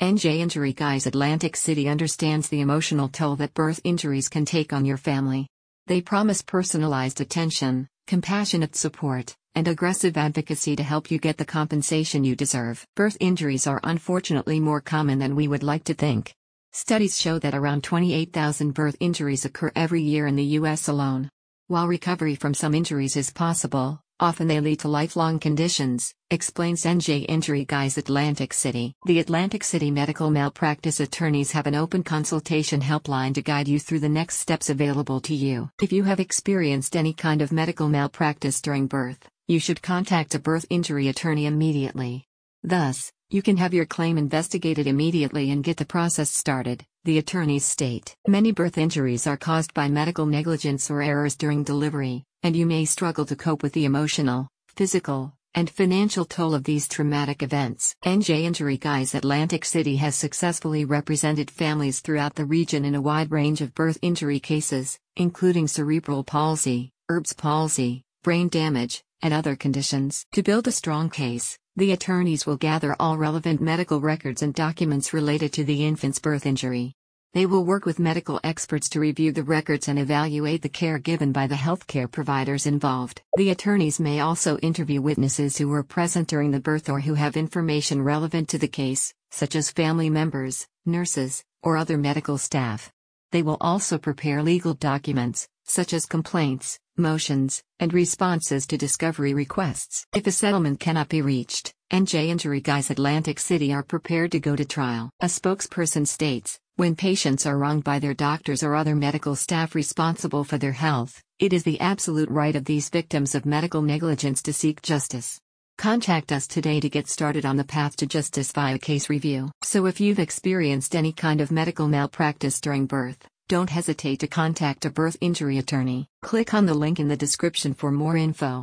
NJ Injury Guys Atlantic City understands the emotional toll that birth injuries can take on your family. They promise personalized attention, compassionate support, and aggressive advocacy to help you get the compensation you deserve. Birth injuries are unfortunately more common than we would like to think. Studies show that around 28,000 birth injuries occur every year in the U.S. alone. While recovery from some injuries is possible, often they lead to lifelong conditions, explains NJ Injury Guys Atlantic City. The Atlantic City medical malpractice attorneys have an open consultation helpline to guide you through the next steps available to you. If you have experienced any kind of medical malpractice during birth, you should contact a birth injury attorney immediately. Thus, you can have your claim investigated immediately and get the process started, the attorneys state. Many birth injuries are caused by medical negligence or errors during delivery, and you may struggle to cope with the emotional, physical, and financial toll of these traumatic events. NJ Injury Guys Atlantic City has successfully represented families throughout the region in a wide range of birth injury cases, including cerebral palsy, Erb's palsy, brain damage, and other conditions. To build a strong case, the attorneys will gather all relevant medical records and documents related to the infant's birth injury. They will work with medical experts to review the records and evaluate the care given by the healthcare providers involved. The attorneys may also interview witnesses who were present during the birth or who have information relevant to the case, such as family members, nurses, or other medical staff. They will also prepare legal documents, such as complaints, motions, and responses to discovery requests. If a settlement cannot be reached, NJ Injury Guys Atlantic City are prepared to go to trial. A spokesperson states When patients are wronged by their doctors or other medical staff responsible for their health, it is the absolute right of these victims of medical negligence to seek justice. Contact us today to get started on the path to justice via case review. So, if you've experienced any kind of medical malpractice during birth, don't hesitate to contact a birth injury attorney. Click on the link in the description for more info.